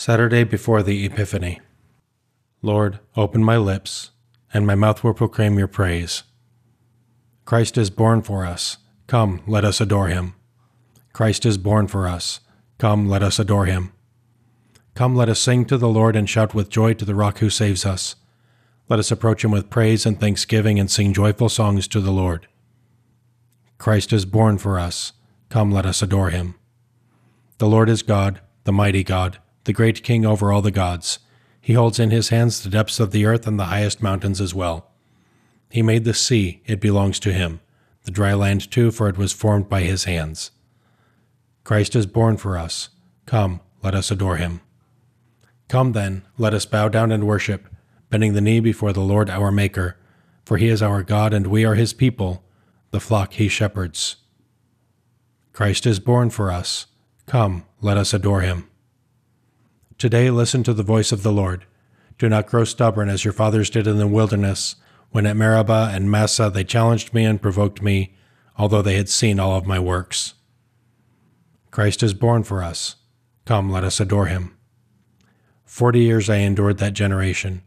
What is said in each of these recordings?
Saturday before the Epiphany. Lord, open my lips, and my mouth will proclaim your praise. Christ is born for us. Come, let us adore him. Christ is born for us. Come, let us adore him. Come, let us sing to the Lord and shout with joy to the rock who saves us. Let us approach him with praise and thanksgiving and sing joyful songs to the Lord. Christ is born for us. Come, let us adore him. The Lord is God, the mighty God the great king over all the gods. He holds in his hands the depths of the earth and the highest mountains as well. He made the sea, it belongs to him, the dry land too, for it was formed by his hands. Christ is born for us. Come, let us adore him. Come then, let us bow down and worship, bending the knee before the Lord our Maker, for he is our God and we are his people, the flock he shepherds. Christ is born for us. Come, let us adore him. Today listen to the voice of the Lord. Do not grow stubborn as your fathers did in the wilderness, when at Meribah and Massah they challenged me and provoked me, although they had seen all of my works. Christ is born for us. Come, let us adore him. Forty years I endured that generation.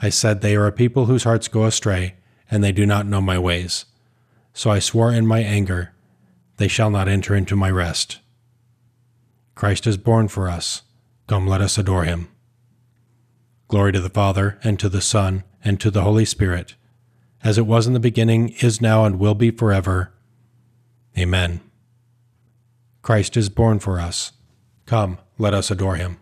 I said, They are a people whose hearts go astray, and they do not know my ways. So I swore in my anger, They shall not enter into my rest. Christ is born for us. Come, let us adore him. Glory to the Father, and to the Son, and to the Holy Spirit, as it was in the beginning, is now, and will be forever. Amen. Christ is born for us. Come, let us adore him.